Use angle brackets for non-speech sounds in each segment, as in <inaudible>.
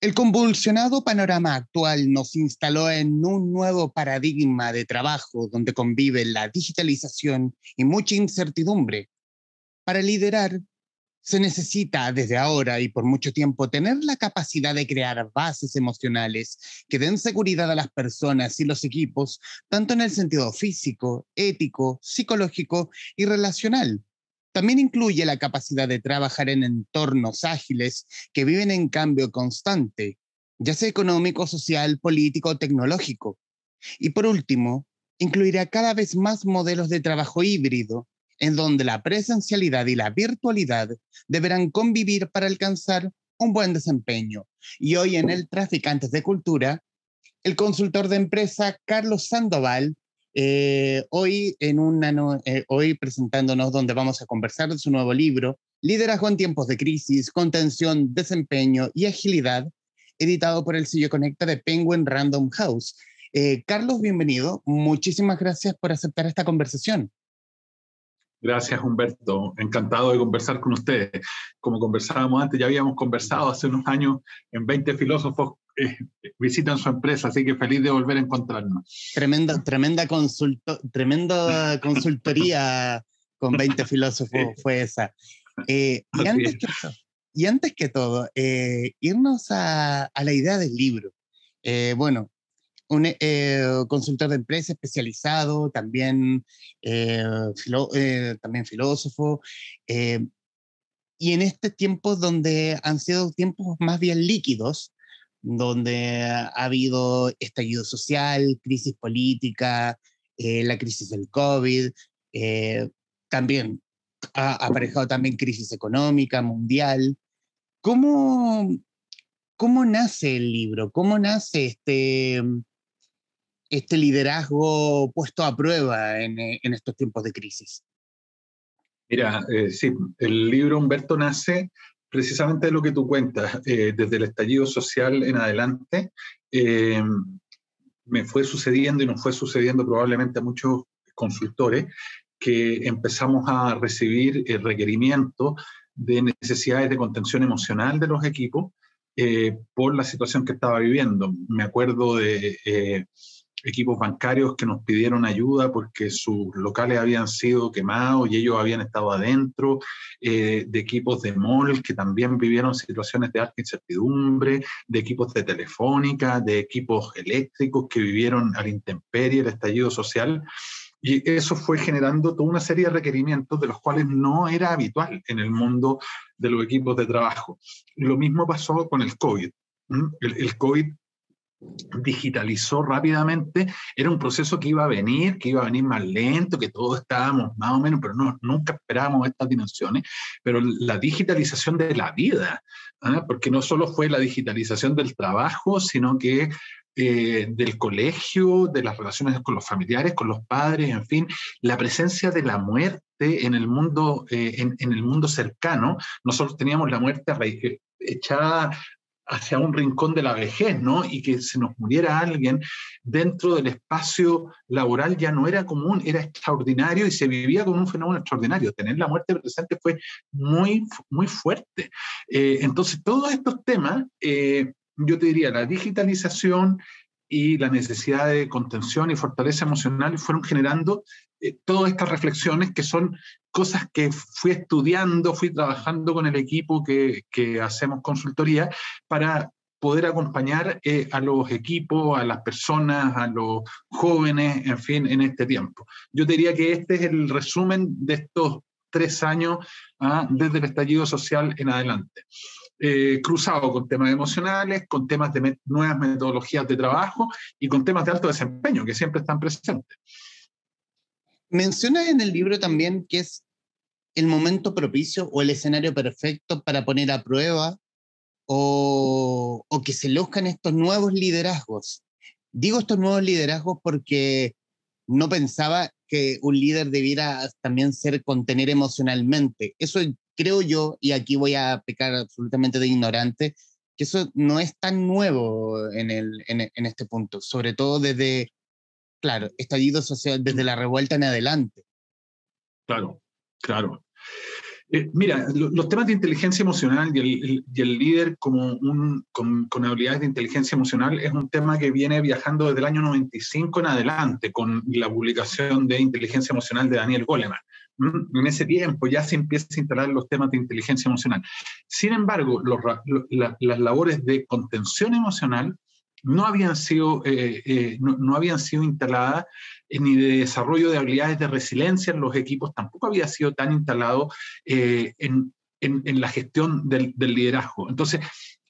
El convulsionado panorama actual nos instaló en un nuevo paradigma de trabajo donde convive la digitalización y mucha incertidumbre. Para liderar, se necesita desde ahora y por mucho tiempo tener la capacidad de crear bases emocionales que den seguridad a las personas y los equipos, tanto en el sentido físico, ético, psicológico y relacional también incluye la capacidad de trabajar en entornos ágiles que viven en cambio constante, ya sea económico, social, político o tecnológico. Y por último, incluirá cada vez más modelos de trabajo híbrido, en donde la presencialidad y la virtualidad deberán convivir para alcanzar un buen desempeño. Y hoy en el Traficantes de Cultura, el consultor de empresa Carlos Sandoval eh, hoy, en una eh, hoy presentándonos donde vamos a conversar de su nuevo libro, Liderazgo en tiempos de crisis, contención, desempeño y agilidad, editado por el sello Conecta de Penguin Random House. Eh, Carlos, bienvenido. Muchísimas gracias por aceptar esta conversación. Gracias, Humberto. Encantado de conversar con ustedes. Como conversábamos antes, ya habíamos conversado hace unos años en 20 filósofos eh, visitan su empresa, así que feliz de volver a encontrarnos. Tremenda, tremenda, consulto, tremenda consultoría con 20 <laughs> filósofos fue esa. Eh, y, antes que, todo, eh, irnos a, la idea del libro. bueno, un consultor de empresa especializado, también, también filósofo. y en este tiempo donde han sido tiempos más bien líquidos, donde ha habido estallido social, crisis política, eh, la crisis del COVID, eh, también ha aparejado también crisis económica mundial. ¿Cómo, ¿Cómo nace el libro? ¿Cómo nace este, este liderazgo puesto a prueba en, en estos tiempos de crisis? Mira, eh, sí, el libro Humberto nace precisamente lo que tú cuentas, <laughs> eh, desde el estallido social en adelante, eh, me fue sucediendo y nos fue sucediendo probablemente a muchos consultores que empezamos a recibir eh, requerimientos de necesidades de contención emocional de los equipos por la situación que estaba viviendo. Me acuerdo de equipos bancarios que nos pidieron ayuda porque sus locales habían sido quemados y ellos habían estado adentro, eh, de equipos de mall que también vivieron situaciones de alta incertidumbre, de equipos de telefónica, de equipos eléctricos que vivieron al intemperie el estallido social. Y eso fue generando toda una serie de requerimientos de los cuales no era habitual en el mundo de los equipos de trabajo. Lo mismo pasó con el COVID. El, el COVID digitalizó rápidamente, era un proceso que iba a venir, que iba a venir más lento, que todos estábamos más o menos, pero no, nunca esperábamos estas dimensiones, pero la digitalización de la vida, ¿ah? porque no solo fue la digitalización del trabajo, sino que eh, del colegio, de las relaciones con los familiares, con los padres, en fin, la presencia de la muerte en el mundo, eh, en, en, el mundo cercano. Nosotros teníamos la muerte echada hacia un rincón de la vejez, ¿no? Y que se nos muriera alguien dentro del espacio laboral ya no era común, era extraordinario y se vivía como un fenómeno extraordinario. Tener la muerte presente fue muy, muy fuerte. Eh, entonces, todos estos temas, eh, yo te diría, la digitalización y la necesidad de contención y fortaleza emocional fueron generando eh, todas estas reflexiones que son cosas que fui estudiando, fui trabajando con el equipo que, que hacemos consultoría para poder acompañar eh, a los equipos, a las personas, a los jóvenes, en fin, en este tiempo. Yo diría que este es el resumen de estos tres años ¿ah? desde el estallido social en adelante. Eh, cruzado con temas emocionales, con temas de nuevas metodologías de trabajo y con temas de alto desempeño que siempre están presentes. Menciona en el libro también que es el momento propicio o el escenario perfecto para poner a prueba o, o que se luzcan estos nuevos liderazgos. Digo estos nuevos liderazgos porque no pensaba que un líder debiera también ser contener emocionalmente. Eso creo yo, y aquí voy a pecar absolutamente de ignorante, que eso no es tan nuevo en, el, en, en este punto, sobre todo desde claro, estallido social desde la revuelta en adelante. Claro, claro. Eh, mira, los temas de inteligencia emocional y el, y el líder como un, con, con, habilidades de inteligencia emocional es un tema que viene viajando desde el año 95 en adelante con la publicación de inteligencia emocional de Daniel Goleman. En ese tiempo ya se empieza a instalar los temas de inteligencia emocional. Sin embargo, los, las labores de contención emocional no habían sido, eh, eh, no, habían sido instaladas eh, ni de desarrollo de habilidades de resiliencia en los equipos, tampoco había sido tan instalado en, en, en, la gestión del, del, liderazgo. Entonces,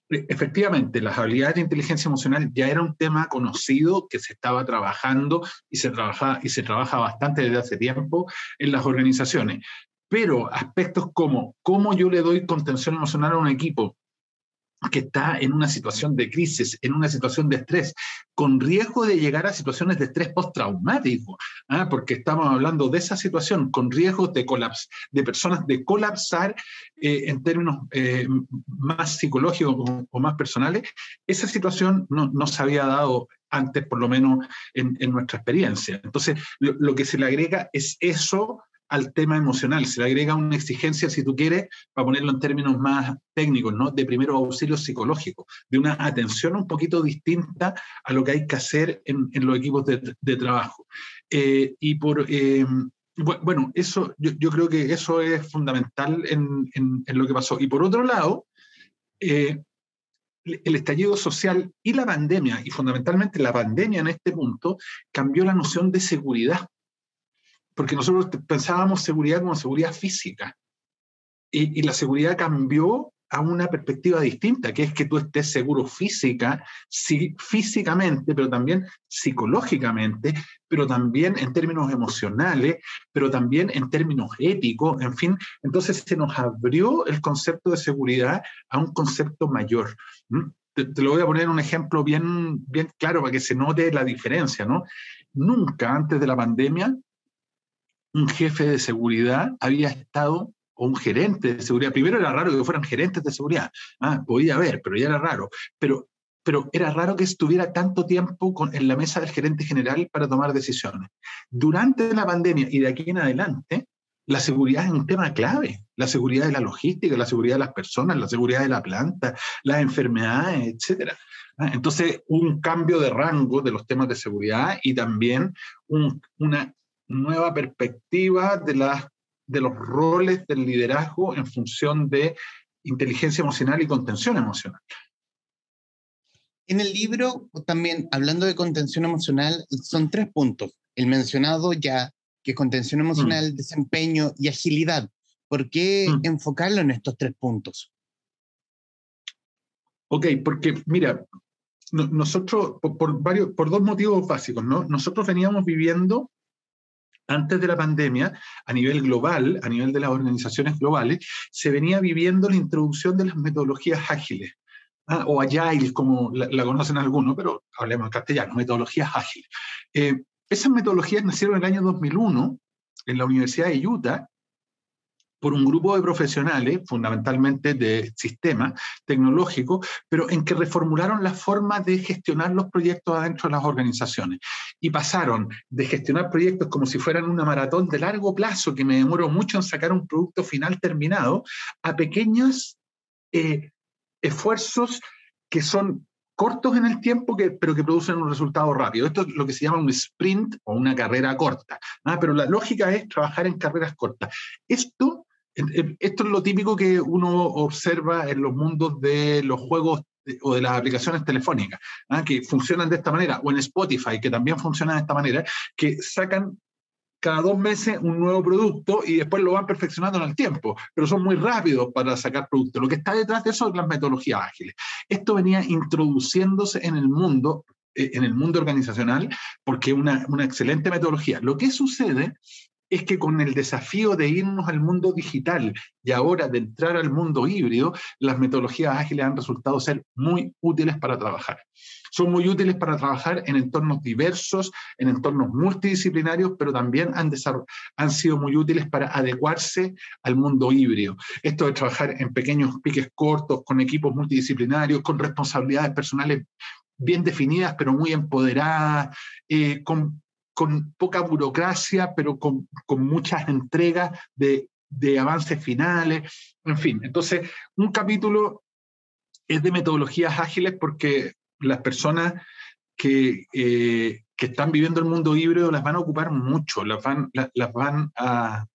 efectivamente, las habilidades de inteligencia emocional ya era un tema conocido que se estaba trabajando y se trabaja, y se trabaja bastante desde hace tiempo en las organizaciones. Pero aspectos como cómo yo le doy contención emocional a un equipo, que está en una situación de crisis, en una situación de estrés, con riesgo de llegar a situaciones de estrés postraumático, ¿ah? porque estamos hablando de esa situación, con riesgo de, colaps de personas de colapsar eh, en términos eh, más psicológicos o, más personales, esa situación no, no, se había dado antes, por lo menos en, nuestra experiencia. Entonces, lo que se le agrega es eso al tema emocional, se le agrega una exigencia, si tú quieres, para ponerlo en términos más técnicos, ¿no? de primero auxilio psicológico, de una atención un poquito distinta a lo que hay que hacer en, los equipos de, trabajo. Eh, y por, eh, bueno, eso, yo, creo que eso es fundamental en, en, en, lo que pasó. Y por otro lado, eh, el estallido social y la pandemia, y fundamentalmente la pandemia en este punto, cambió la noción de seguridad porque nosotros pensábamos seguridad como seguridad física. Y, y, la seguridad cambió a una perspectiva distinta, que es que tú estés seguro física, sí, físicamente, pero también psicológicamente, pero también en términos emocionales, pero también en términos éticos, en fin. Entonces se nos abrió el concepto de seguridad a un concepto mayor. Te, te, lo voy a poner un ejemplo bien, bien claro para que se note la diferencia, ¿no? Nunca antes de la pandemia un jefe de seguridad había estado, o un gerente de seguridad, primero era raro que fueran gerentes de seguridad, ah, podía haber, pero ya era raro, pero, pero era raro que estuviera tanto tiempo con, en la mesa del gerente general para tomar decisiones. Durante la pandemia y de aquí en adelante, la seguridad es un tema clave, la seguridad de la logística, la seguridad de las personas, la seguridad de la planta, las enfermedades, etc. Ah, entonces, un cambio de rango de los temas de seguridad y también un, una nueva perspectiva de, la, de los roles del liderazgo en función de inteligencia emocional y contención emocional. En el libro, también hablando de contención emocional, son tres puntos. El mencionado ya, que es contención emocional, mm. desempeño y agilidad. ¿Por qué mm. enfocarlo en estos tres puntos? Ok, porque mira, no, nosotros, por, por, varios, por dos motivos básicos, ¿no? Nosotros veníamos viviendo antes de la pandemia, a nivel global, a nivel de las organizaciones globales, se venía viviendo la introducción de las metodologías ágiles, ¿ah? o agiles, como la, la, conocen algunos, pero hablemos en castellano, metodologías ágiles. Eh, esas metodologías nacieron en el año 2001 en la Universidad de Utah por un grupo de profesionales, fundamentalmente de sistemas tecnológicos, pero en que reformularon la forma de gestionar los proyectos adentro de las organizaciones. Y pasaron de gestionar proyectos como si fueran una maratón de largo plazo, que me demoró mucho en sacar un producto final terminado, a pequeños eh, esfuerzos que son cortos en el tiempo, que, pero que producen un resultado rápido. Esto es lo que se llama un sprint o una carrera corta. ¿ah? Pero la lógica es trabajar en carreras cortas. Esto esto es lo típico que uno observa en los mundos de los juegos o de las aplicaciones telefónicas, ¿ah? que funcionan de esta manera, o en Spotify, que también funciona de esta manera, que sacan cada dos meses un nuevo producto y después lo van perfeccionando en el tiempo, pero son muy rápidos para sacar productos. Lo que está detrás de eso es las metodologías ágiles. Esto venía introduciéndose en el mundo eh, en el mundo organizacional porque es una, una excelente metodología. Lo que sucede es que con el desafío de irnos al mundo digital y ahora de entrar al mundo híbrido, las metodologías ágiles han resultado ser muy útiles para trabajar. Son muy útiles para trabajar en entornos diversos, en entornos multidisciplinarios, pero también han, sido muy útiles para adecuarse al mundo híbrido. Esto de trabajar en pequeños piques cortos, con equipos multidisciplinarios, con responsabilidades personales bien definidas, pero muy empoderadas, eh, con con poca burocracia, pero con, con muchas entregas de de avances finales, en fin. Entonces, un capítulo es de metodologías ágiles porque las personas que, eh, que están viviendo el mundo híbrido las van a ocupar mucho, las van, las, van a,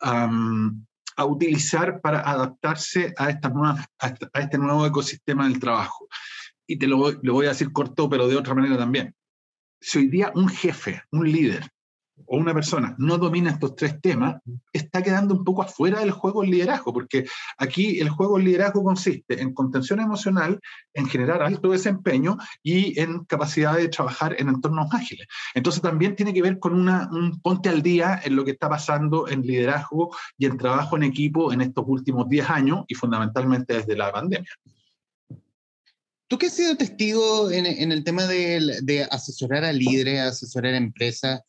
a, utilizar para adaptarse a, esta nueva, a, este nuevo ecosistema del trabajo. Y te lo, lo voy a decir corto, pero de otra manera también. Si hoy día un jefe, un líder, o una persona no domina estos tres temas, está quedando un poco afuera del juego del liderazgo, porque aquí el juego liderazgo consiste en contención emocional, en generar alto desempeño y en capacidad de trabajar en entornos ágiles. Entonces también tiene que ver con un ponte al día en lo que está pasando en liderazgo y en trabajo en equipo en estos últimos 10 años y fundamentalmente desde la pandemia. Tú que has sido testigo en, el tema de, de, asesorar a líderes, asesorar a empresas,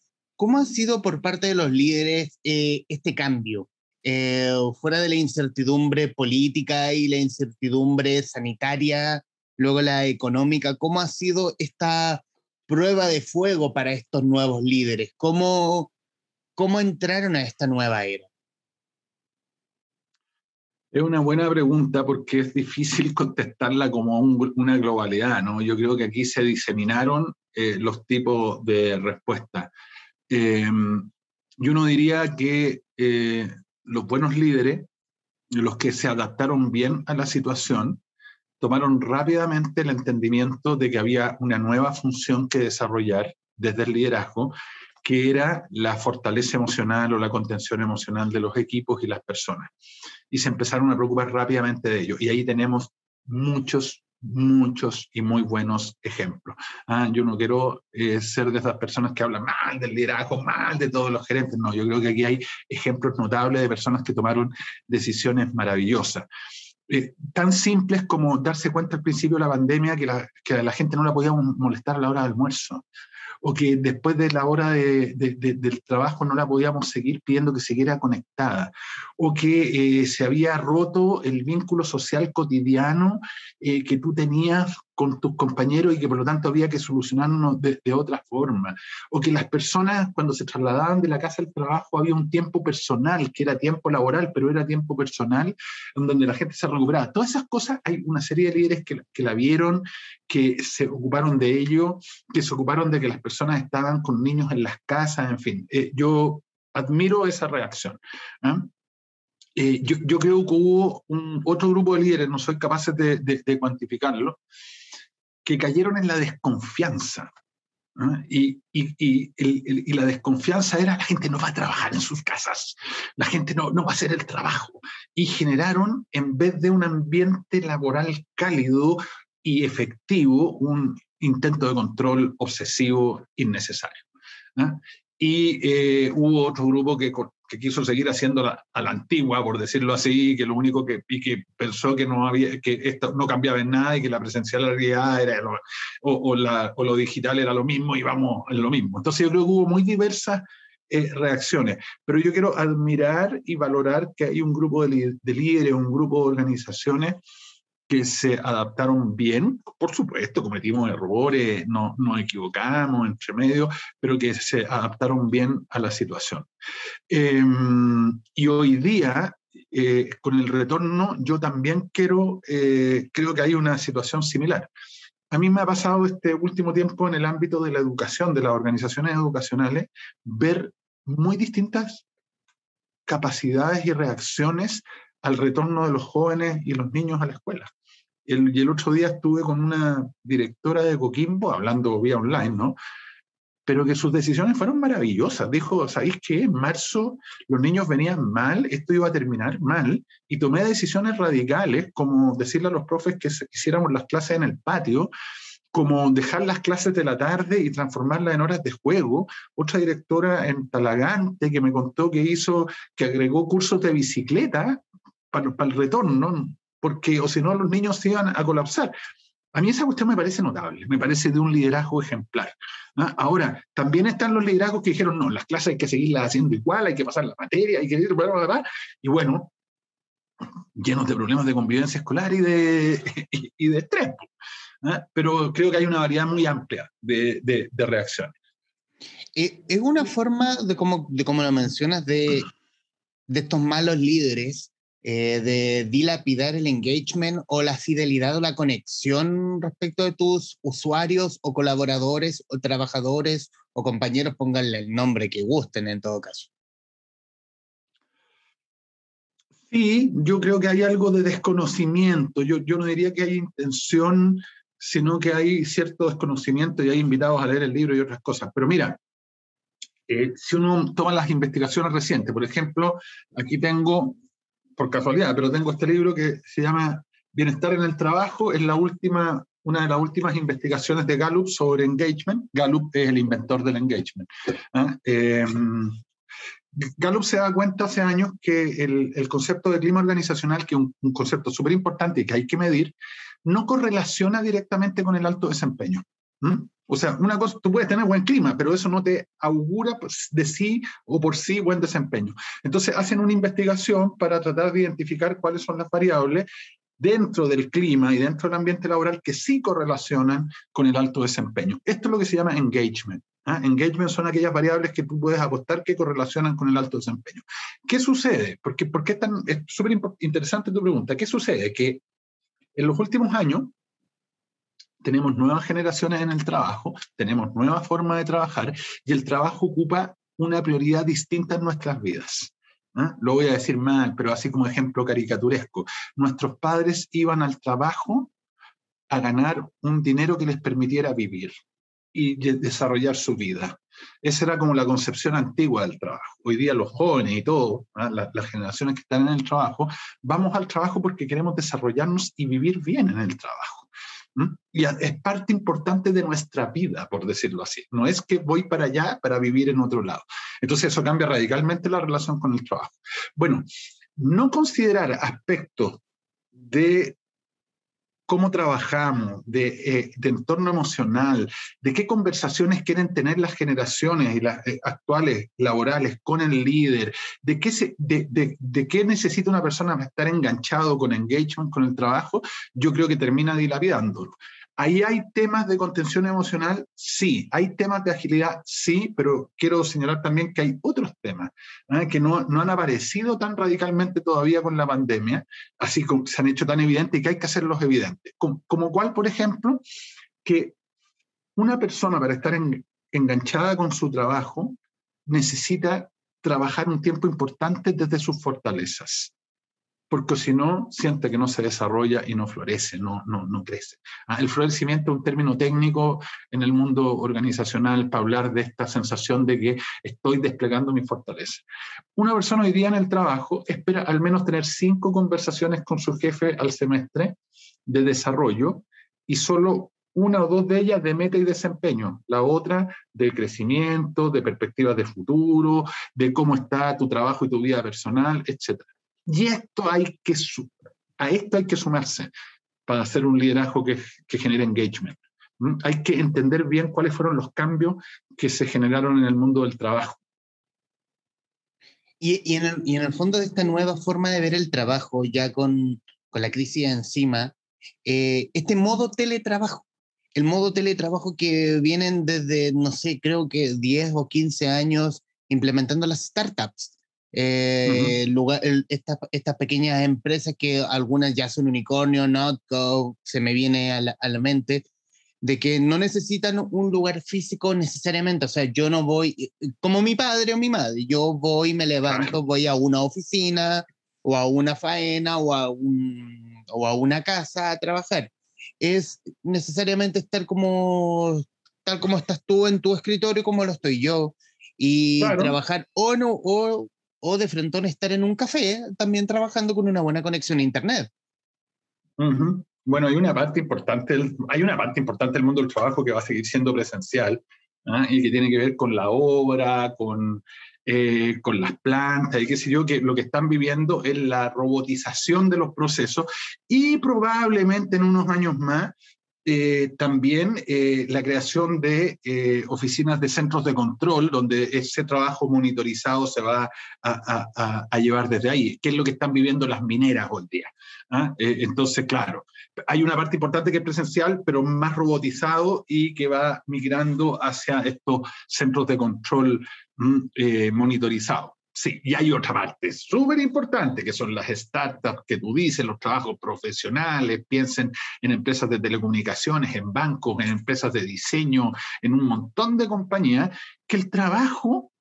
¿Cómo ha sido por parte de los líderes eh, este cambio? Eh, fuera de la incertidumbre política y la incertidumbre sanitaria, luego la económica, ¿cómo ha sido esta prueba de fuego para estos nuevos líderes? ¿Cómo, cómo entraron a esta nueva era? Es una buena pregunta porque es difícil <laughs> contestarla como una globalidad, ¿no? Yo creo que aquí se diseminaron eh, los tipos de respuestas. Em, yo no diría que eh, los buenos líderes, los que se adaptaron bien a la situación, tomaron rápidamente el entendimiento de que había una nueva función que desarrollar desde el liderazgo, que era la fortaleza emocional o la contención emocional de los equipos y las personas. Y se empezaron a preocupar rápidamente de ello. Y ahí tenemos muchos muchos y muy buenos ejemplos. Ah, yo no quiero eh, ser de esas personas que hablan mal del liderazgo, mal de todos los gerentes. No, yo creo que aquí hay ejemplos notables de personas que tomaron decisiones maravillosas. Eh, tan simples como darse cuenta al principio de la pandemia que, la, que a la gente no la podía molestar a la hora del almuerzo o que después de la hora de, del trabajo no la podíamos seguir pidiendo que siguiera conectada, o que eh, se había roto el vínculo social cotidiano eh, que tú tenías con tus compañeros y que por lo tanto había que solucionarlo de, de, otra forma. O que las personas cuando se trasladaban de la casa al trabajo había un tiempo personal, que era tiempo laboral, pero era tiempo personal, en donde la gente se recuperaba. Todas esas cosas, hay una serie de líderes que, que la vieron, que se ocuparon de ello, que se ocuparon de que las personas estaban con niños en las casas, en fin. Eh, yo admiro esa reacción. ¿ah? Eh, yo, yo, creo que hubo un, otro grupo de líderes, no soy capaz de, de, de cuantificarlo, que cayeron en la desconfianza. Y, y, y, y, la desconfianza era la gente no va a trabajar en sus casas, la gente no, no va a hacer el trabajo. Y generaron, en vez de un ambiente laboral cálido y efectivo, un intento de control obsesivo innecesario. Y eh, hubo otro grupo que que quiso seguir haciendo a la antigua, por decirlo así, que lo único que, y que pensó que no, había, que esto no cambiaba en nada y que la presencialidad era lo, o, la, o, lo digital era lo mismo y vamos en lo mismo. Entonces yo creo que hubo muy diversas eh, reacciones, pero yo quiero admirar y valorar que hay un grupo de, de líderes, un grupo de organizaciones que se adaptaron bien, por supuesto, cometimos errores, no, nos equivocamos entre medio, pero que se adaptaron bien a la situación. Em, y hoy día, eh, con el retorno, yo también quiero, eh, creo que hay una situación similar. A mí me ha pasado este último tiempo en el ámbito de la educación, de las organizaciones educacionales, ver muy distintas capacidades y reacciones al retorno de los jóvenes y los niños a la escuela y el otro día estuve con una directora de Coquimbo, hablando vía online, ¿no? Pero que sus decisiones fueron maravillosas. Dijo, ¿sabéis qué? En marzo los niños venían mal, esto iba a terminar mal, y tomé decisiones radicales, como decirle a los profes que hiciéramos las clases en el patio, como dejar las clases de la tarde y transformarlas en horas de juego. Otra directora en Talagante que me contó que hizo, que agregó cursos de bicicleta para, para el retorno, porque o si no los niños se iban a colapsar. A mí esa cuestión me parece notable, me parece de un liderazgo ejemplar. Ahora, también están los liderazgos que dijeron, no, las clases hay que seguirlas haciendo igual, hay que pasar la materia, hay que ir, bla, bla, bla, y bueno, llenos de problemas de convivencia escolar y de, <laughs> y de estrés. Pero creo que hay una variedad muy amplia de, de, reacciones. Eh, es una forma de como, de como lo mencionas, de de estos malos líderes eh, de dilapidar el engagement o la fidelidad o la conexión respecto de tus usuarios o colaboradores o trabajadores o compañeros, pónganle el nombre que gusten en todo caso. Sí, yo creo que hay algo de desconocimiento. Yo, yo no diría que hay intención, sino que hay cierto desconocimiento y hay invitados a leer el libro y otras cosas. Pero mira, eh, si uno toma las investigaciones recientes, por ejemplo, aquí tengo por casualidad, pero tengo este libro que se llama Bienestar en el Trabajo, es la última, una de las últimas investigaciones de Gallup sobre engagement. Gallup es el inventor del engagement. ¿ah? Em, Gallup se da cuenta hace años que el, concepto de clima organizacional, que es un, concepto súper importante y que hay que medir, no correlaciona directamente con el alto desempeño. O sea, una cosa, tú puedes tener buen clima, pero eso no te augura de sí o por sí buen desempeño. Entonces hacen una investigación para tratar de identificar cuáles son las variables dentro del clima y dentro del ambiente laboral que sí correlacionan con el alto desempeño. Esto es lo que se llama engagement. ¿ah? Engagement son aquellas variables que tú puedes apostar que correlacionan con el alto desempeño. ¿Qué sucede? Porque, porque es súper interesante tu pregunta. ¿Qué sucede? Que en los últimos años tenemos nuevas generaciones en el trabajo, tenemos nuevas formas de trabajar y el trabajo ocupa una prioridad distinta en nuestras vidas. ¿ah? Lo voy a decir mal, pero así como ejemplo caricaturesco. Nuestros padres iban al trabajo a ganar un dinero que les permitiera vivir y desarrollar su vida. Esa era como la concepción antigua del trabajo. Hoy día los jóvenes y todo, ¿ah? las generaciones que están en el trabajo, vamos al trabajo porque queremos desarrollarnos y vivir bien en el trabajo. Y es parte importante de nuestra vida, por decirlo así. No es que voy para allá para vivir en otro lado. Entonces eso cambia radicalmente la relación con el trabajo. Bueno, no considerar aspectos de cómo trabajamos, eh, de, entorno emocional, de qué conversaciones quieren tener las generaciones y las eh, actuales laborales con el líder, de qué, se, de, de, qué necesita una persona para estar enganchado con engagement, con el trabajo, yo creo que termina dilapidándolo. Ahí hay temas de contención emocional, sí. Hay temas de agilidad, sí, pero quiero señalar también que hay otros temas ¿eh? que no, no, han aparecido tan radicalmente todavía con la pandemia, así como se han hecho tan evidentes y que hay que hacerlos evidentes. Como, como cual, por ejemplo, que una persona para estar enganchada con su trabajo necesita trabajar un tiempo importante desde sus fortalezas porque si no, siente que no se desarrolla y no florece, no, no, no crece. Ah, el florecimiento es un término técnico en el mundo organizacional para hablar de esta sensación de que estoy desplegando mi fortaleza. Una persona hoy día en el trabajo espera al menos tener cinco conversaciones con su jefe al semestre de desarrollo y solo una o dos de ellas de meta y desempeño, la otra de crecimiento, de perspectivas de futuro, de cómo está tu trabajo y tu vida personal, etc. Y esto hay que, a esto hay que sumarse para hacer un liderazgo que, que genere engagement. Hay que entender bien cuáles fueron los cambios que se generaron en el mundo del trabajo. Y, y, en, el, y en, el, fondo de esta nueva forma de ver el trabajo, ya con, con la crisis encima, eh, este modo teletrabajo, el modo teletrabajo que vienen desde, no sé, creo que 10 o 15 años implementando las startups. Eh, lugar, estas pequeñas empresas que algunas ya son unicornio, Notco, se me viene a la, a la, mente, de que no necesitan un lugar físico necesariamente. O sea, yo no voy, eh, como mi padre o mi madre, yo voy, me levanto, voy a una oficina o a una faena o a, un, o a una casa a trabajar. Es necesariamente estar como, tal como estás tú en tu escritorio, como lo estoy yo y trabajar o no o o de frente a estar en un café también trabajando con una buena conexión a Internet. Bueno, hay una parte importante, hay una parte importante del mundo del trabajo que va a seguir siendo presencial ¿ah? y que tiene que ver con la obra, con, eh, con las plantas y qué sé yo, que lo que están viviendo es la robotización de los procesos y probablemente en unos años más eh, también eh, la creación de eh, oficinas de centros de control, donde ese trabajo monitorizado se va a, llevar desde ahí, que es lo que están viviendo las mineras hoy día. ¿ah? entonces, claro, hay una parte importante que es presencial, pero más robotizado y que va migrando hacia estos centros de control mm, monitorizados. Sí, y hay otra parte súper importante, que son las startups que tú dices, los trabajos profesionales, piensen en empresas de telecomunicaciones, en bancos, en empresas de diseño, en un montón de compañías, que el trabajo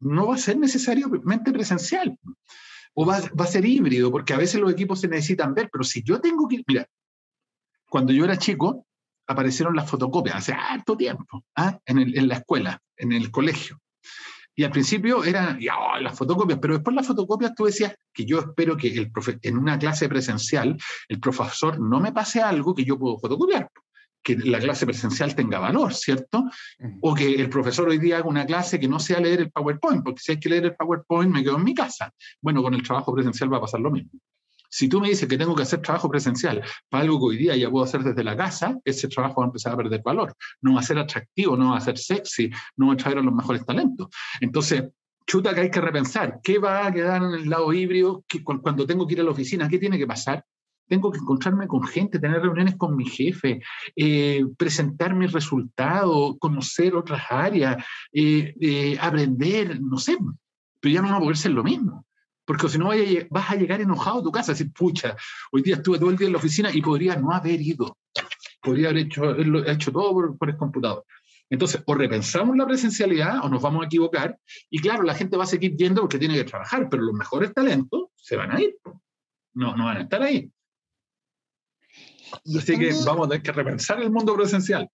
no va a ser necesariamente presencial o va, a ser híbrido, porque a veces los equipos se necesitan ver, pero si yo tengo que, mira, cuando yo era chico, aparecieron las fotocopias, hace harto tiempo, ¿ah? en, en la escuela, en el colegio. Y al principio eran oh, las fotocopias, pero después las fotocopias tú decías que yo espero que el en una clase presencial el profesor no me pase algo que yo puedo fotocopiar, que la clase presencial tenga valor, ¿cierto? O que el profesor hoy día haga una clase que no sea leer el PowerPoint, porque si hay que leer el PowerPoint me quedo en mi casa. Bueno, con el trabajo presencial va a pasar lo mismo. Si tú me dices que tengo que hacer trabajo presencial para algo que hoy día ya puedo hacer desde la casa, ese trabajo va a empezar a perder valor. No va a ser atractivo, no va a ser sexy, no va a traer a los mejores talentos. Entonces, chuta que hay que repensar. ¿Qué va a quedar en el lado híbrido cuando tengo que ir a la oficina? ¿Qué tiene que pasar? Tengo que encontrarme con gente, tener reuniones con mi jefe, eh, presentar mis resultados, conocer otras áreas, eh, eh, aprender, no sé, pero ya no va a poder ser lo mismo porque si no vas a llegar enojado a tu casa, decir, pucha, hoy día estuve todo el día en la oficina y podría no haber ido, podría haber hecho, hecho todo por, el computador. Entonces, o repensamos la presencialidad o nos vamos a equivocar, y claro, la gente va a seguir yendo porque tiene que trabajar, pero los mejores talentos se van a ir, no, no van a estar ahí. Así que vamos a tener que repensar el mundo presencial.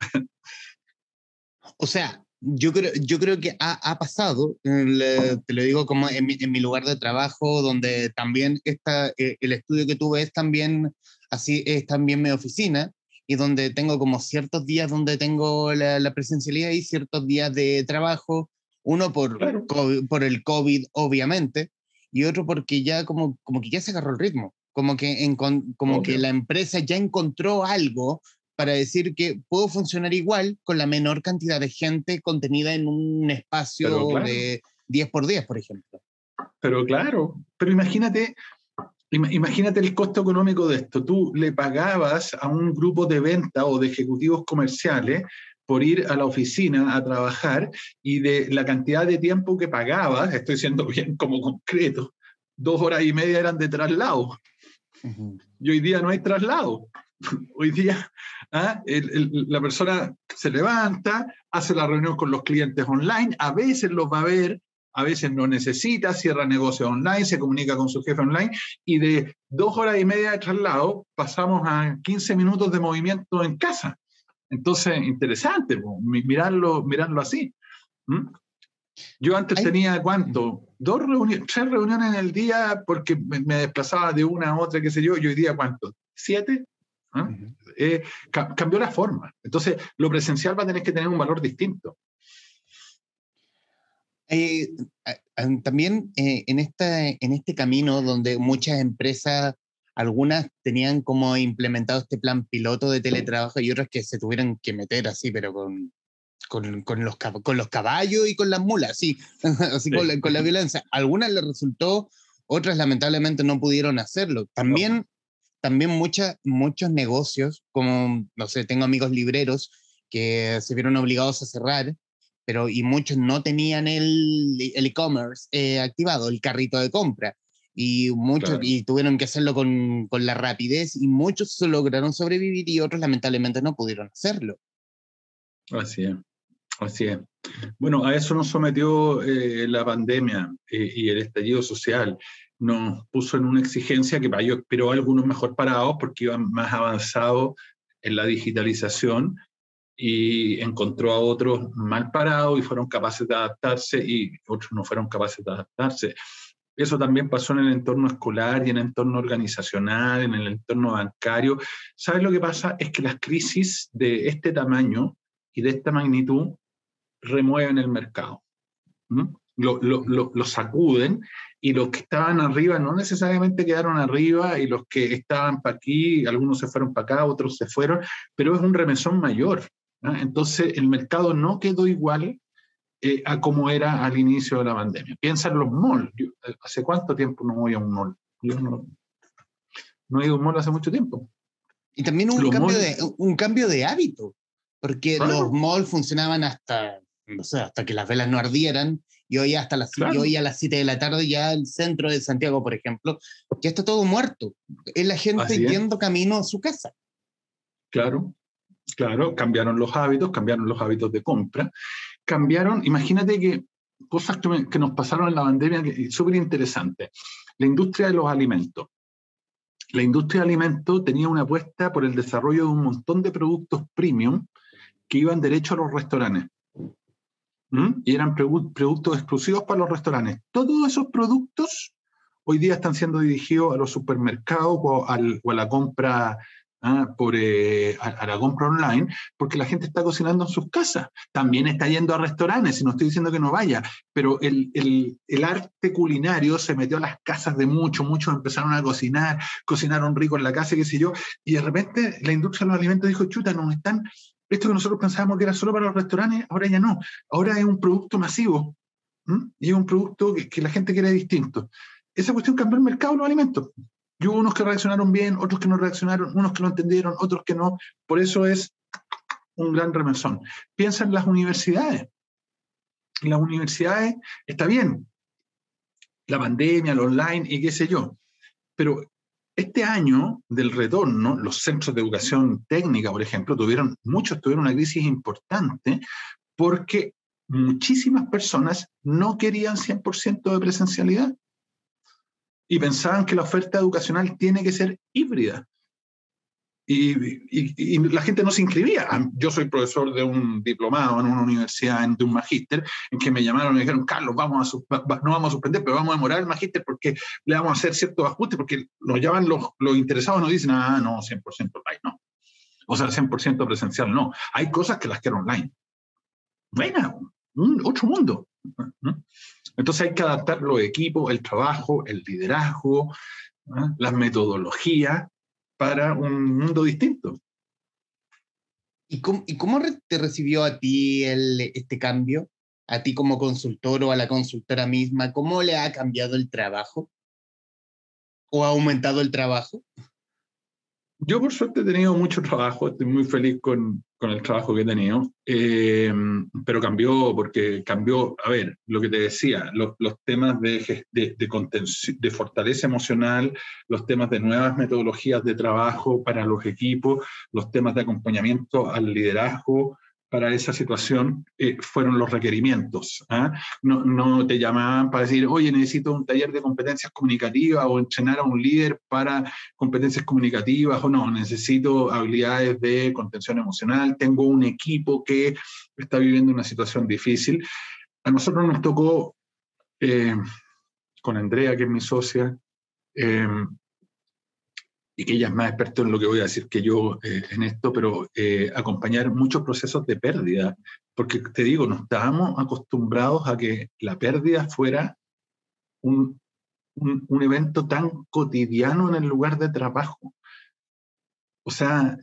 O sea, yo creo, yo creo que ha, pasado, te lo digo como en mi, lugar de trabajo, donde también está, eh, el estudio que tuve es también, así, es también mi oficina, y donde tengo como ciertos días donde tengo la, presencialidad y ciertos días de trabajo, uno por, por el COVID, obviamente, y otro porque ya como, como que ya se agarró el ritmo, como que, en, como que la empresa ya encontró algo para decir que puedo funcionar igual con la menor cantidad de gente contenida en un espacio de 10 por 10, por ejemplo. Pero claro, pero imagínate, imagínate el costo económico de esto. Tú le pagabas a un grupo de venta o de ejecutivos comerciales por ir a la oficina a trabajar y de la cantidad de tiempo que pagabas, estoy siendo bien como concreto, dos horas y media eran de traslado. Y hoy día no hay traslado. <laughs> Hoy día ¿ah? la persona se levanta, hace la reunión con los clientes online, a veces los va a ver, a veces no necesita, cierra negocio online, se comunica con su jefe online y de dos horas y media de traslado pasamos a 15 minutos de movimiento en casa. Entonces, interesante mirarlo, mirarlo así. Yo antes tenía, ¿cuánto? Dos reuniones, tres reuniones en el día porque me, me, desplazaba de una a otra, qué sé yo, y hoy día, ¿cuánto? ¿Siete? ¿Ah? Eh, cambió la forma. Entonces, lo presencial va a tener que tener un valor distinto. Eh, también eh, en, esta, en este camino donde muchas empresas, algunas tenían como implementado este plan piloto de teletrabajo y otras que se tuvieron que meter así, pero con, con, con los, con los caballos y con las mulas, sí, <laughs> así Con, la, con, la, violencia. Algunas les resultó, otras lamentablemente no pudieron hacerlo. También también muchos negocios, como, no sé, tengo amigos libreros que se vieron obligados a cerrar, pero y muchos no tenían el e-commerce eh, activado, el carrito de compra. Y muchos y tuvieron que hacerlo con, con, la rapidez y muchos lograron sobrevivir y otros lamentablemente no pudieron hacerlo. Así es, así es. Bueno, a eso nos sometió eh, la pandemia eh, y el estallido social nos puso en una exigencia que yo esperó a algunos mejor parados porque iban más avanzados en la digitalización y encontró a otros mal parados y fueron capaces de adaptarse y otros no fueron capaces de adaptarse. Eso también pasó en el entorno escolar y en el entorno organizacional, en el entorno bancario. ¿Sabes lo que pasa? Es que las crisis de este tamaño y de esta magnitud remueven el mercado. Lo, lo, lo, sacuden y los que estaban arriba no necesariamente quedaron arriba y los que estaban para aquí, algunos se fueron para acá, otros se fueron, pero es un remesón mayor. Entonces el mercado no quedó igual eh, a como era al inicio de la pandemia. Piensa en los malls. Eh, ¿Hace cuánto tiempo no voy a un mall? Yo no, no he ido a un mall hace mucho tiempo. Y también un, cambio, de, un cambio de hábito, porque los malls funcionaban hasta, no sé, hasta que las velas no ardieran Y hoy hasta las, hoy a las 7 de la tarde ya el centro de Santiago, por ejemplo, ya está todo muerto. Es la gente yendo camino a su casa. Claro, claro, cambiaron los hábitos, cambiaron los hábitos de compra, cambiaron, imagínate que cosas que, nos pasaron en la pandemia, súper interesante. La industria de los alimentos. La industria de alimentos tenía una apuesta por el desarrollo de un montón de productos premium que iban derecho a los restaurantes. Y eran productos exclusivos para los restaurantes. Todos esos productos hoy día están siendo dirigidos a los supermercados o, a la compra ¿ah? por, eh, a, la compra online, porque la gente está cocinando en sus casas. También está yendo a restaurantes, y no estoy diciendo que no vaya, pero el arte culinario se metió a las casas de muchos, muchos empezaron a cocinar, cocinaron rico en la casa, qué sé yo, y de repente la industria de los alimentos dijo, chuta, nos están... Esto que nosotros pensábamos que era solo para los restaurantes, ahora ya no. Ahora es un producto masivo y es un producto que, la gente quiere distinto. Esa cuestión cambió el mercado de los alimentos. Y hubo unos que reaccionaron bien, otros que no reaccionaron, unos que lo entendieron, otros que no. Por eso es un gran remesón. Piensa en las universidades. las universidades está bien, la pandemia, el online y qué sé yo, pero este año del retorno, los centros de educación técnica, por ejemplo, tuvieron, muchos tuvieron una crisis importante porque muchísimas personas no querían 100% de presencialidad y pensaban que la oferta educacional tiene que ser híbrida. Y, la gente no se inscribía. Yo soy profesor de un diplomado en una universidad, de un magíster, en que me llamaron y me dijeron, Carlos, vamos a no vamos a suspender, pero vamos a demorar el magíster porque le vamos a hacer ciertos ajustes, porque nos llaman los, los interesados y nos dicen, ah, no, 100% online, no. O sea, 100% presencial, no. Hay cosas que las quiero online. Bueno, un, otro mundo. Entonces hay que adaptar los equipos, el trabajo, el liderazgo, las metodologías para un mundo distinto. ¿Y cómo, te recibió a ti este cambio? ¿A ti como consultor o a la consultora misma? ¿Cómo le ha cambiado el trabajo? ¿O ha aumentado el trabajo? Yo por suerte he tenido mucho trabajo, estoy muy feliz con, con el trabajo que he tenido, eh, pero cambió porque cambió, a ver, lo que te decía, los, los temas de, de, de, de, fortaleza emocional, los temas de nuevas metodologías de trabajo para los equipos, los temas de acompañamiento al liderazgo, para esa situación eh, fueron los requerimientos. ¿ah? No, no, te llamaban para decir, oye, necesito un taller de competencias comunicativas o entrenar a un líder para competencias comunicativas o no, necesito habilidades de contención emocional, tengo un equipo que está viviendo una situación difícil. A nosotros nos tocó, eh, con Andrea, que es mi socia, eh, y que ella es más experta en lo que voy a decir que yo eh, en esto, pero eh, acompañar muchos procesos de pérdida, porque te digo, no estábamos acostumbrados a que la pérdida fuera un, un, un evento tan cotidiano en el lugar de trabajo. O sea,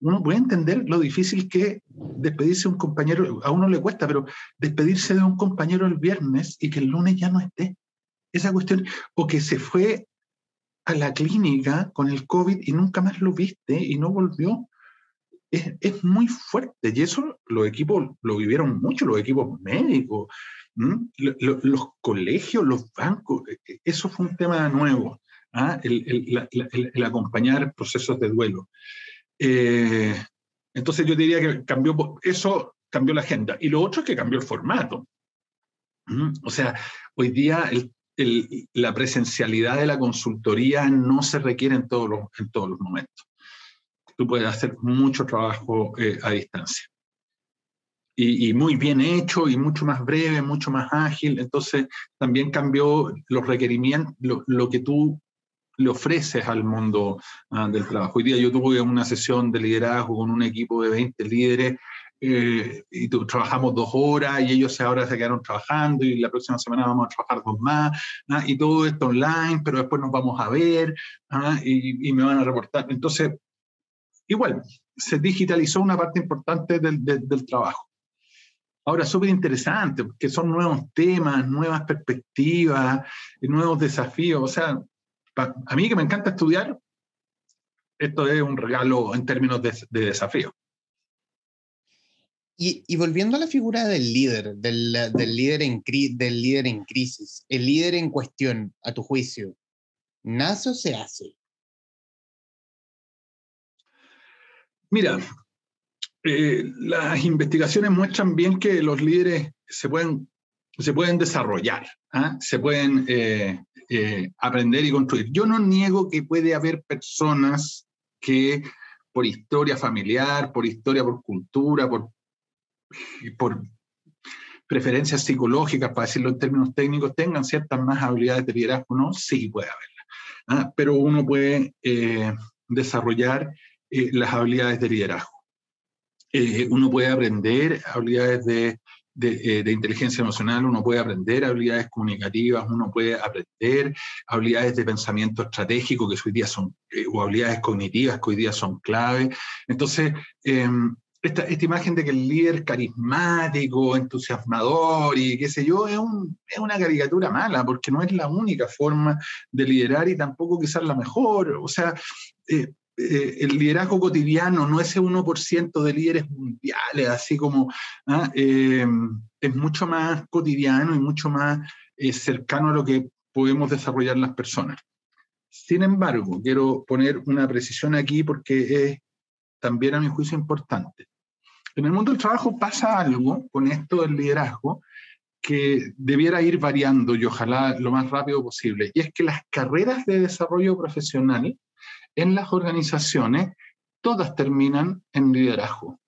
uno puede entender lo difícil que es despedirse de un compañero, a uno le cuesta, pero despedirse de un compañero el viernes y que el lunes ya no esté. Esa cuestión, o que se fue a la clínica con el COVID y nunca más lo viste y no volvió, es, es muy fuerte. Y eso los equipos lo vivieron mucho, los equipos médicos, los colegios, los bancos, e, e, eso fue un tema nuevo, ¿ah? el, acompañar procesos de duelo. Eh, entonces yo diría que cambió, eso cambió la agenda. Y lo otro es que cambió el formato. O sea, hoy día el la presencialidad de la consultoría no se requiere en todos los, en momentos. Tú puedes hacer mucho trabajo eh, a distancia. Y, muy bien hecho y mucho más breve, mucho más ágil. Entonces también cambió los requerimientos, lo, que tú le ofreces al mundo ah, del trabajo. Hoy día yo tuve una sesión de liderazgo con un equipo de 20 líderes eh, y trabajamos dos horas y ellos ahora se quedaron trabajando y la próxima semana vamos a trabajar dos más ¿ah? y todo esto online, pero después nos vamos a ver ¿ah? y, me van a reportar. Entonces, igual, se digitalizó una parte importante del, del, trabajo. Ahora, súper interesante, porque son nuevos temas, nuevas perspectivas, nuevos desafíos. O sea, a mí que me encanta estudiar, esto es un regalo en términos de, de desafío. Y, volviendo a la figura del líder, del, líder en, del líder en crisis, el líder en cuestión, a tu juicio, ¿nace o se hace? Mira, eh, las investigaciones muestran bien que los líderes se pueden, se pueden desarrollar, ¿ah? se pueden eh, eh, aprender y construir. Yo no niego que puede haber personas que por historia familiar, por historia, por cultura, por por preferencias psicológicas, para decirlo en términos técnicos, tengan ciertas más habilidades de liderazgo, ¿no? Sí, puede haberlas. ¿ah? Pero uno puede eh, desarrollar eh, las habilidades de liderazgo. Eh, uno puede aprender habilidades de, de, inteligencia emocional, uno puede aprender habilidades comunicativas, uno puede aprender habilidades de pensamiento estratégico que hoy día son, o habilidades cognitivas que hoy día son clave. Entonces, em, esta, imagen de que el líder carismático, entusiasmador y qué sé yo, es, una caricatura mala, porque no es la única forma de liderar y tampoco quizás la mejor. O sea, eh, eh, el liderazgo cotidiano no ese 1% de líderes mundiales, así como ¿ah? eh, es mucho más cotidiano y mucho más cercano a lo que podemos desarrollar las personas. Sin embargo, quiero poner una precisión aquí porque es también a mi juicio importante. En el mundo del trabajo pasa algo con esto del liderazgo que debiera ir variando y ojalá lo más rápido posible. Y es que las carreras de desarrollo profesional en las organizaciones todas terminan en liderazgo.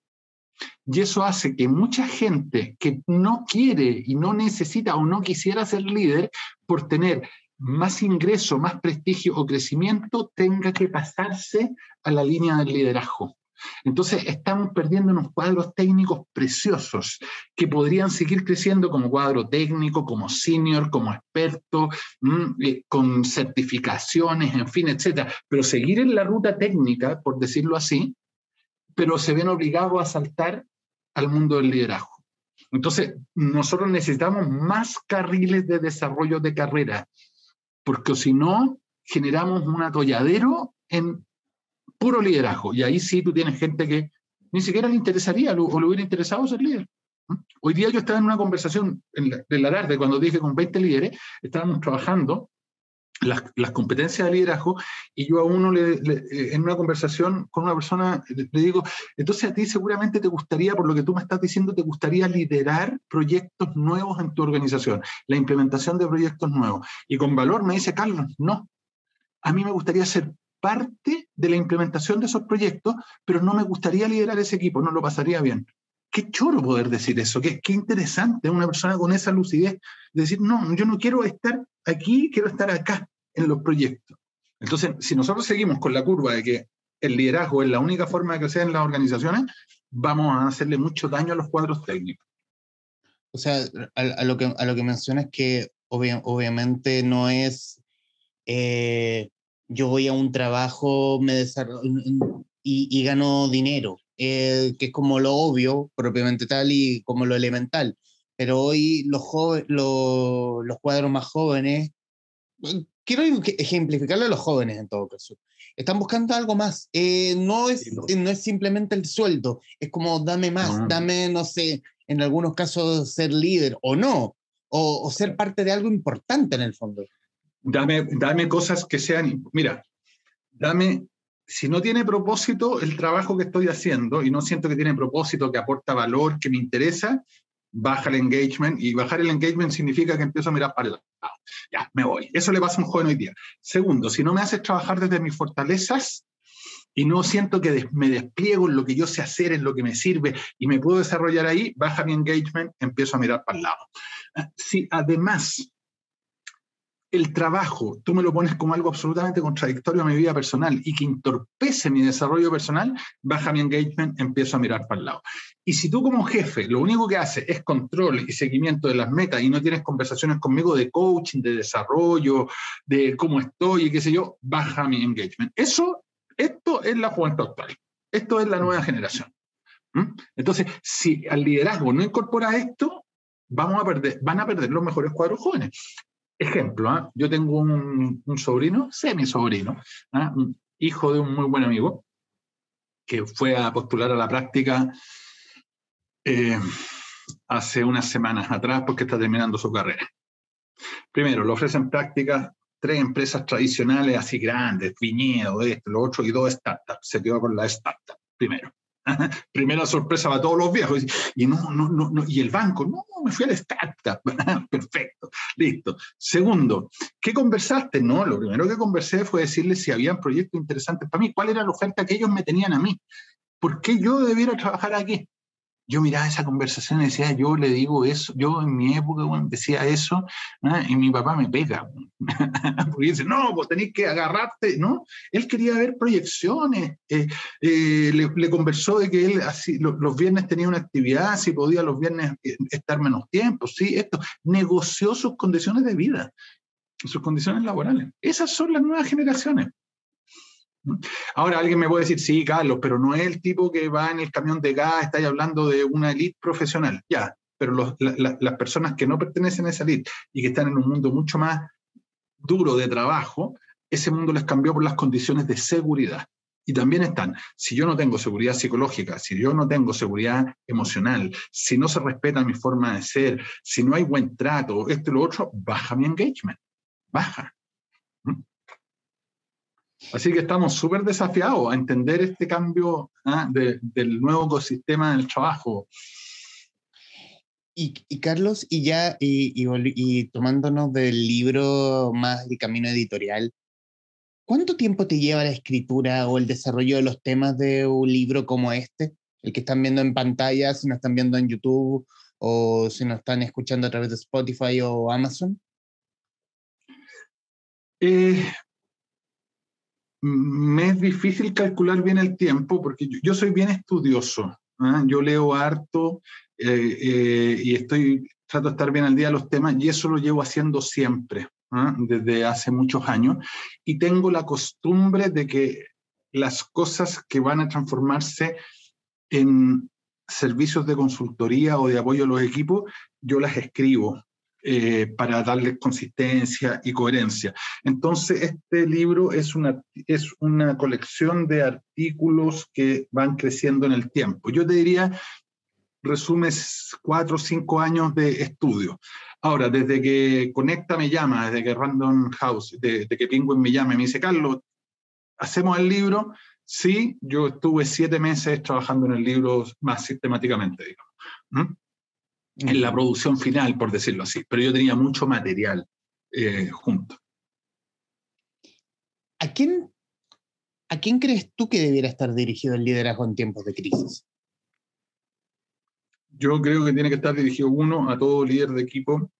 Y eso hace que mucha gente que no quiere y no necesita o no quisiera ser líder por tener más ingreso, más prestigio o crecimiento, tenga que pasarse a la línea del liderazgo. Entonces estamos perdiendo unos cuadros técnicos preciosos que podrían seguir creciendo como cuadro técnico, como senior, como experto, mm, eh, con certificaciones, en fin, etcétera. Pero seguir en la ruta técnica, por decirlo así, pero se ven obligados a saltar al mundo del liderazgo. Entonces, nosotros necesitamos más carriles de desarrollo de carrera, porque si no, generamos un atolladero en puro liderazgo. Y ahí sí tú tienes gente que ni siquiera le interesaría o le hubiera interesado ser líder. Hoy día yo estaba en una conversación en la, tarde, cuando dije con 20 líderes, estábamos trabajando las, las, competencias de liderazgo y yo a uno le, eh, en una conversación con una persona le, digo, entonces a ti seguramente te gustaría, por lo que tú me estás diciendo, te gustaría liderar proyectos nuevos en tu organización, la implementación de proyectos nuevos. Y con valor me dice, Carlos, no, a mí me gustaría ser parte de la implementación de esos proyectos, pero no me gustaría liderar ese equipo, no lo pasaría bien. Qué choro poder decir eso, qué, interesante una persona con esa lucidez, decir, no, yo no quiero estar aquí, quiero estar acá en los proyectos. Entonces, si nosotros seguimos con la curva de que el liderazgo es la única forma de crecer en las organizaciones, vamos a hacerle mucho daño a los cuadros técnicos. O sea, a, lo, que, que mencionas que obviamente no es eh, yo voy a un trabajo me y, y gano dinero, eh, que es como lo obvio, propiamente tal, y como lo elemental. Pero hoy los, los cuadros más jóvenes, quiero ejemplificarlo a los jóvenes en todo caso, están buscando algo más. Eh, no, es, no es simplemente el sueldo, es como dame más, dame, no sé, en algunos casos ser líder o no, o, o ser parte de algo importante en el fondo dame, dame cosas que sean, mira, dame, si no tiene propósito el trabajo que estoy haciendo y no siento que tiene propósito, que aporta valor, que me interesa, baja el engagement y bajar el engagement significa que empiezo a mirar para el lado. Ya, me voy. Eso le pasa a un joven hoy día. Segundo, si no me haces trabajar desde mis fortalezas y no siento que me despliego en lo que yo sé hacer, en lo que me sirve y me puedo desarrollar ahí, baja mi engagement, empiezo a mirar para el lado. Ah, si además el trabajo, tú me lo pones como algo absolutamente contradictorio a mi vida personal y que entorpece mi desarrollo personal, baja mi engagement, empiezo a mirar para el lado. Y si tú como jefe lo único que haces es control y seguimiento de las metas y no tienes conversaciones conmigo de coaching, de desarrollo, de cómo estoy y qué sé yo, baja mi engagement. Eso, esto es la juventud actual. Esto es la nueva generación. ¿Mm? Entonces, si al liderazgo no incorpora esto, vamos a perder, van a perder los mejores cuadros jóvenes. Ejemplo, ¿ah? yo tengo un, sobrino, semi-sobrino, ¿ah? hijo de un muy buen amigo, que fue a postular a la práctica eh, hace unas semanas atrás porque está terminando su carrera. Primero, le ofrecen prácticas tres empresas tradicionales así grandes, viñedo, esto, lo otro, y dos startups. Se quedó con la startup, primero. <laughs> Primera sorpresa para todos los viejos. Y no, y el banco, no, me fui a la startup. <laughs> Perfecto, listo. Segundo, ¿qué conversaste? No, lo primero que conversé fue decirle si habían proyectos interesantes para mí, cuál era la oferta que ellos me tenían a mí. ¿Por qué yo debiera trabajar aquí? Yo miraba esa conversación y decía, yo le digo eso, yo en mi época decía eso, y mi papá me pega, <laughs> porque dice, no, vos tenés que agarrarte, ¿no? Él quería ver proyecciones, eh, eh, le, conversó de que él así, los viernes tenía una actividad, si podía los viernes eh, estar menos tiempo, sí, esto, negoció sus condiciones de vida, sus condiciones laborales. Esas son las nuevas generaciones. Ahora alguien me puede decir, sí, Carlos, pero no es el tipo que va en el camión de gas, estáis hablando de una elite profesional. Ya, pero las personas que no pertenecen a esa elite y que están en un mundo mucho más duro de trabajo, ese mundo les cambió por las condiciones de seguridad. Y también están, si yo no tengo seguridad psicológica, si yo no tengo seguridad emocional, si no se respeta mi forma de ser, si no hay buen trato, esto y lo otro, baja mi engagement, baja. Así que estamos súper desafiados a entender este cambio ¿ah? del nuevo ecosistema del trabajo. Y, Carlos, y ya, y, tomándonos del libro más de camino editorial, ¿cuánto tiempo te lleva la escritura o el desarrollo de los temas de un libro como este? El que están viendo en pantalla, si nos están viendo en YouTube o si nos están escuchando a través de Spotify o Amazon. Eh, me es difícil calcular bien el tiempo porque yo, soy bien estudioso. ¿ah? Yo leo harto eh, eh, y estoy, trato de estar bien al día de los temas y eso lo llevo haciendo siempre, ¿ah? desde hace muchos años. Y tengo la costumbre de que las cosas que van a transformarse en servicios de consultoría o de apoyo a los equipos, yo las escribo. Eh, para darle consistencia y coherencia. Entonces, este libro es una, es una colección de artículos que van creciendo en el tiempo. Yo te diría, resumes cuatro o cinco años de estudio. Ahora, desde que Conecta me llama, desde que Random House, desde que Penguin me llama y me dice, Carlos, ¿hacemos el libro? Sí, yo estuve siete meses trabajando en el libro más sistemáticamente, digamos. ¿Mm? En la producción final, por decirlo así, pero yo tenía mucho material eh, junto. ¿A quién, ¿A quién crees tú que debiera estar dirigido el liderazgo en tiempos de crisis? Yo creo que tiene que estar dirigido uno a todo líder de equipo.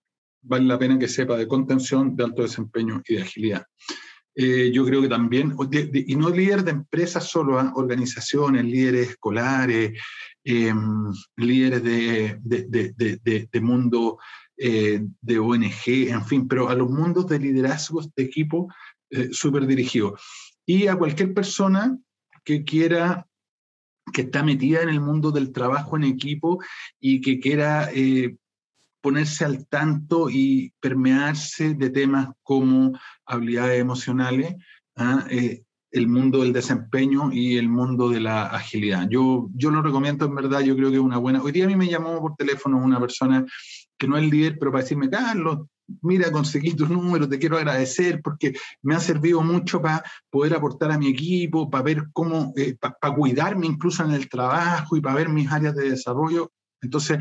Vale la pena que sepa de contención, de alto desempeño y de agilidad. Eh, yo creo que también, y no líder de empresas solo, ¿ah? organizaciones, líderes escolares, em, líderes de, de, de, mundo eh, de ONG, en fin, pero a los mundos de liderazgos de equipo eh, súper dirigidos. Y a cualquier persona que quiera que está metida en el mundo del trabajo en equipo y que quiera ponerse al tanto y permearse de temas como habilidades emocionales, ¿ah? eh, el mundo del desempeño y el mundo de la agilidad. Yo, yo lo recomiendo en verdad, yo creo que es una buena. Hoy día a mí me llamó por teléfono una persona que no es líder, pero para decirme, Carlos, mira, conseguí tu número, te quiero agradecer porque me ha servido mucho para poder aportar a mi equipo, para ver cómo, eh, para cuidarme incluso en el trabajo y para ver mis áreas de desarrollo. Entonces,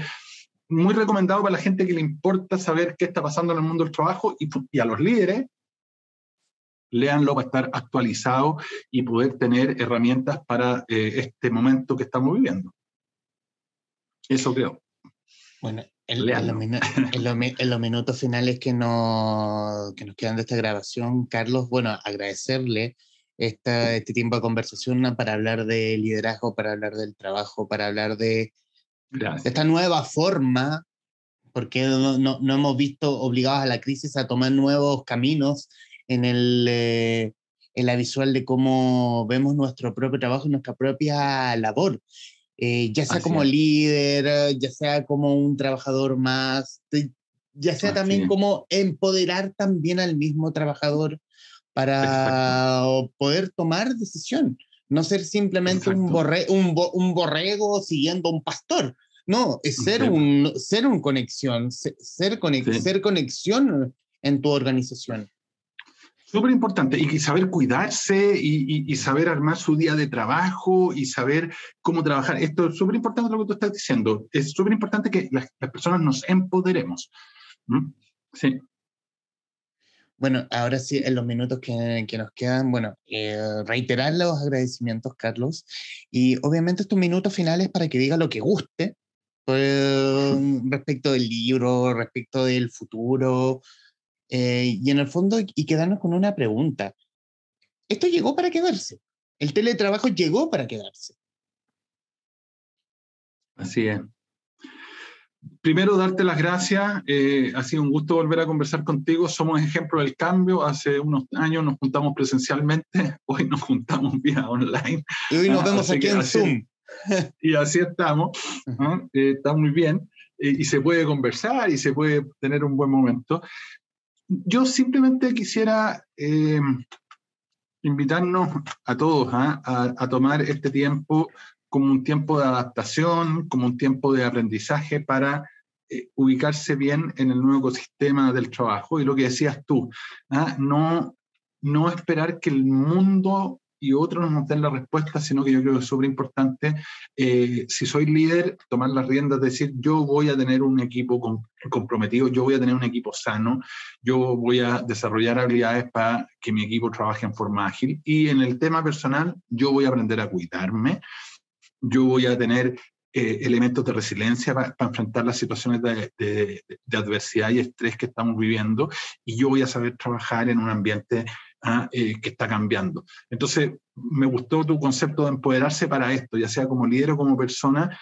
muy recomendado para la gente que le importa saber qué está pasando en el mundo del trabajo y, a los líderes, léanlo para estar actualizado y poder tener herramientas para eh, este momento que estamos viviendo. Eso creo. Bueno, en, los, <laughs> minutos finales que, no, que nos quedan de esta grabación, Carlos, bueno, agradecerle esta, este tiempo de conversación para hablar de liderazgo, para hablar del trabajo, para hablar de esta nueva forma, porque no, no, hemos visto obligados a la crisis a tomar nuevos caminos en, el, eh, en la visual de cómo vemos nuestro propio trabajo y nuestra propia labor. Eh, ya sea como líder, ya sea como un trabajador más, ya sea también como empoderar también al mismo trabajador para poder tomar decisión no ser simplemente un, borre, un, un, borrego siguiendo un pastor, No, es ser un, ser un conexión, ser, ser conexión en tu organización. Súper importante, y saber cuidarse y, saber armar su día de trabajo y saber cómo trabajar. Esto es súper importante lo que tú estás diciendo. Es súper importante que las, personas nos empoderemos. Sí. Bueno, ahora sí, en los minutos que, que nos quedan, bueno, eh, reiterar los agradecimientos, Carlos, y obviamente estos minutos finales para que diga lo que guste pues, respecto del libro, respecto del futuro, eh, y en el fondo, y quedarnos con una pregunta. Esto llegó para quedarse. El teletrabajo llegó para quedarse. Así es. Primero, darte las gracias. Eh, ha sido un gusto volver a conversar contigo. Somos ejemplo del cambio. Hace unos años nos juntamos presencialmente, <laughs> hoy nos juntamos vía online. Y hoy nos ah, vemos aquí en Zoom. Y así estamos. Eh, está muy bien. y se puede conversar y se puede tener un buen momento. Yo simplemente quisiera eh, invitarnos a todos ¿ah? a, tomar este tiempo como un tiempo de adaptación, como un tiempo de aprendizaje para eh, ubicarse bien en el nuevo ecosistema del trabajo. Y lo que decías tú, ¿ah? no, no esperar que el mundo y otros nos den la respuesta, sino que yo creo que es súper importante, eh, si soy líder, tomar las riendas, decir, yo voy a tener un equipo comprometido, yo voy a tener un equipo sano, yo voy a desarrollar habilidades para que mi equipo trabaje en forma ágil y en el tema personal, yo voy a aprender a cuidarme, yo voy a tener eh, elementos de resiliencia para, enfrentar las situaciones de, adversidad y estrés que estamos viviendo y yo voy a saber trabajar en un ambiente ¿ah? Eh, que está cambiando. Entonces, me gustó tu concepto de empoderarse para esto, ya sea como líder o como persona,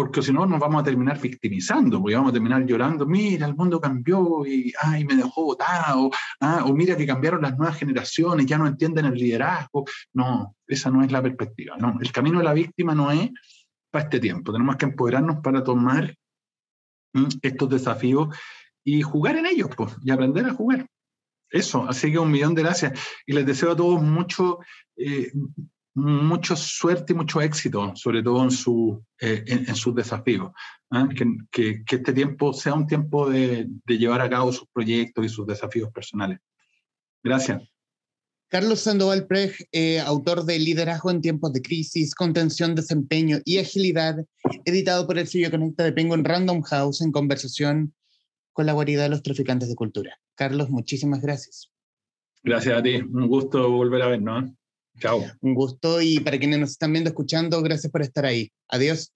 porque si no nos vamos a terminar victimizando, porque vamos a terminar llorando, mira, el mundo cambió y ay, me dejó votado, ah, o mira que cambiaron las nuevas generaciones, ya no entienden el liderazgo. No, esa no es la perspectiva. No, el camino de la víctima no es para este tiempo. Tenemos que empoderarnos para tomar estos desafíos y jugar en ellos, pues, y aprender a jugar. Eso, así que un millón de gracias. Y les deseo a todos mucho, eh, mucho suerte y mucho éxito, sobre todo en, su, eh, en, sus desafíos. ¿ah? Que, que, este tiempo sea un tiempo de, de llevar a cabo sus proyectos y sus desafíos personales. Gracias. Carlos Sandoval Prej, eh, autor de Liderazgo en tiempos de crisis, contención, desempeño y agilidad, editado por el sello Conecta de Penguin Random House en conversación con la guarida de los traficantes de cultura. Carlos, muchísimas gracias. Gracias a ti, un gusto volver a vernos. Chao. Un gusto y para quienes nos están viendo, escuchando, gracias por estar ahí. Adiós.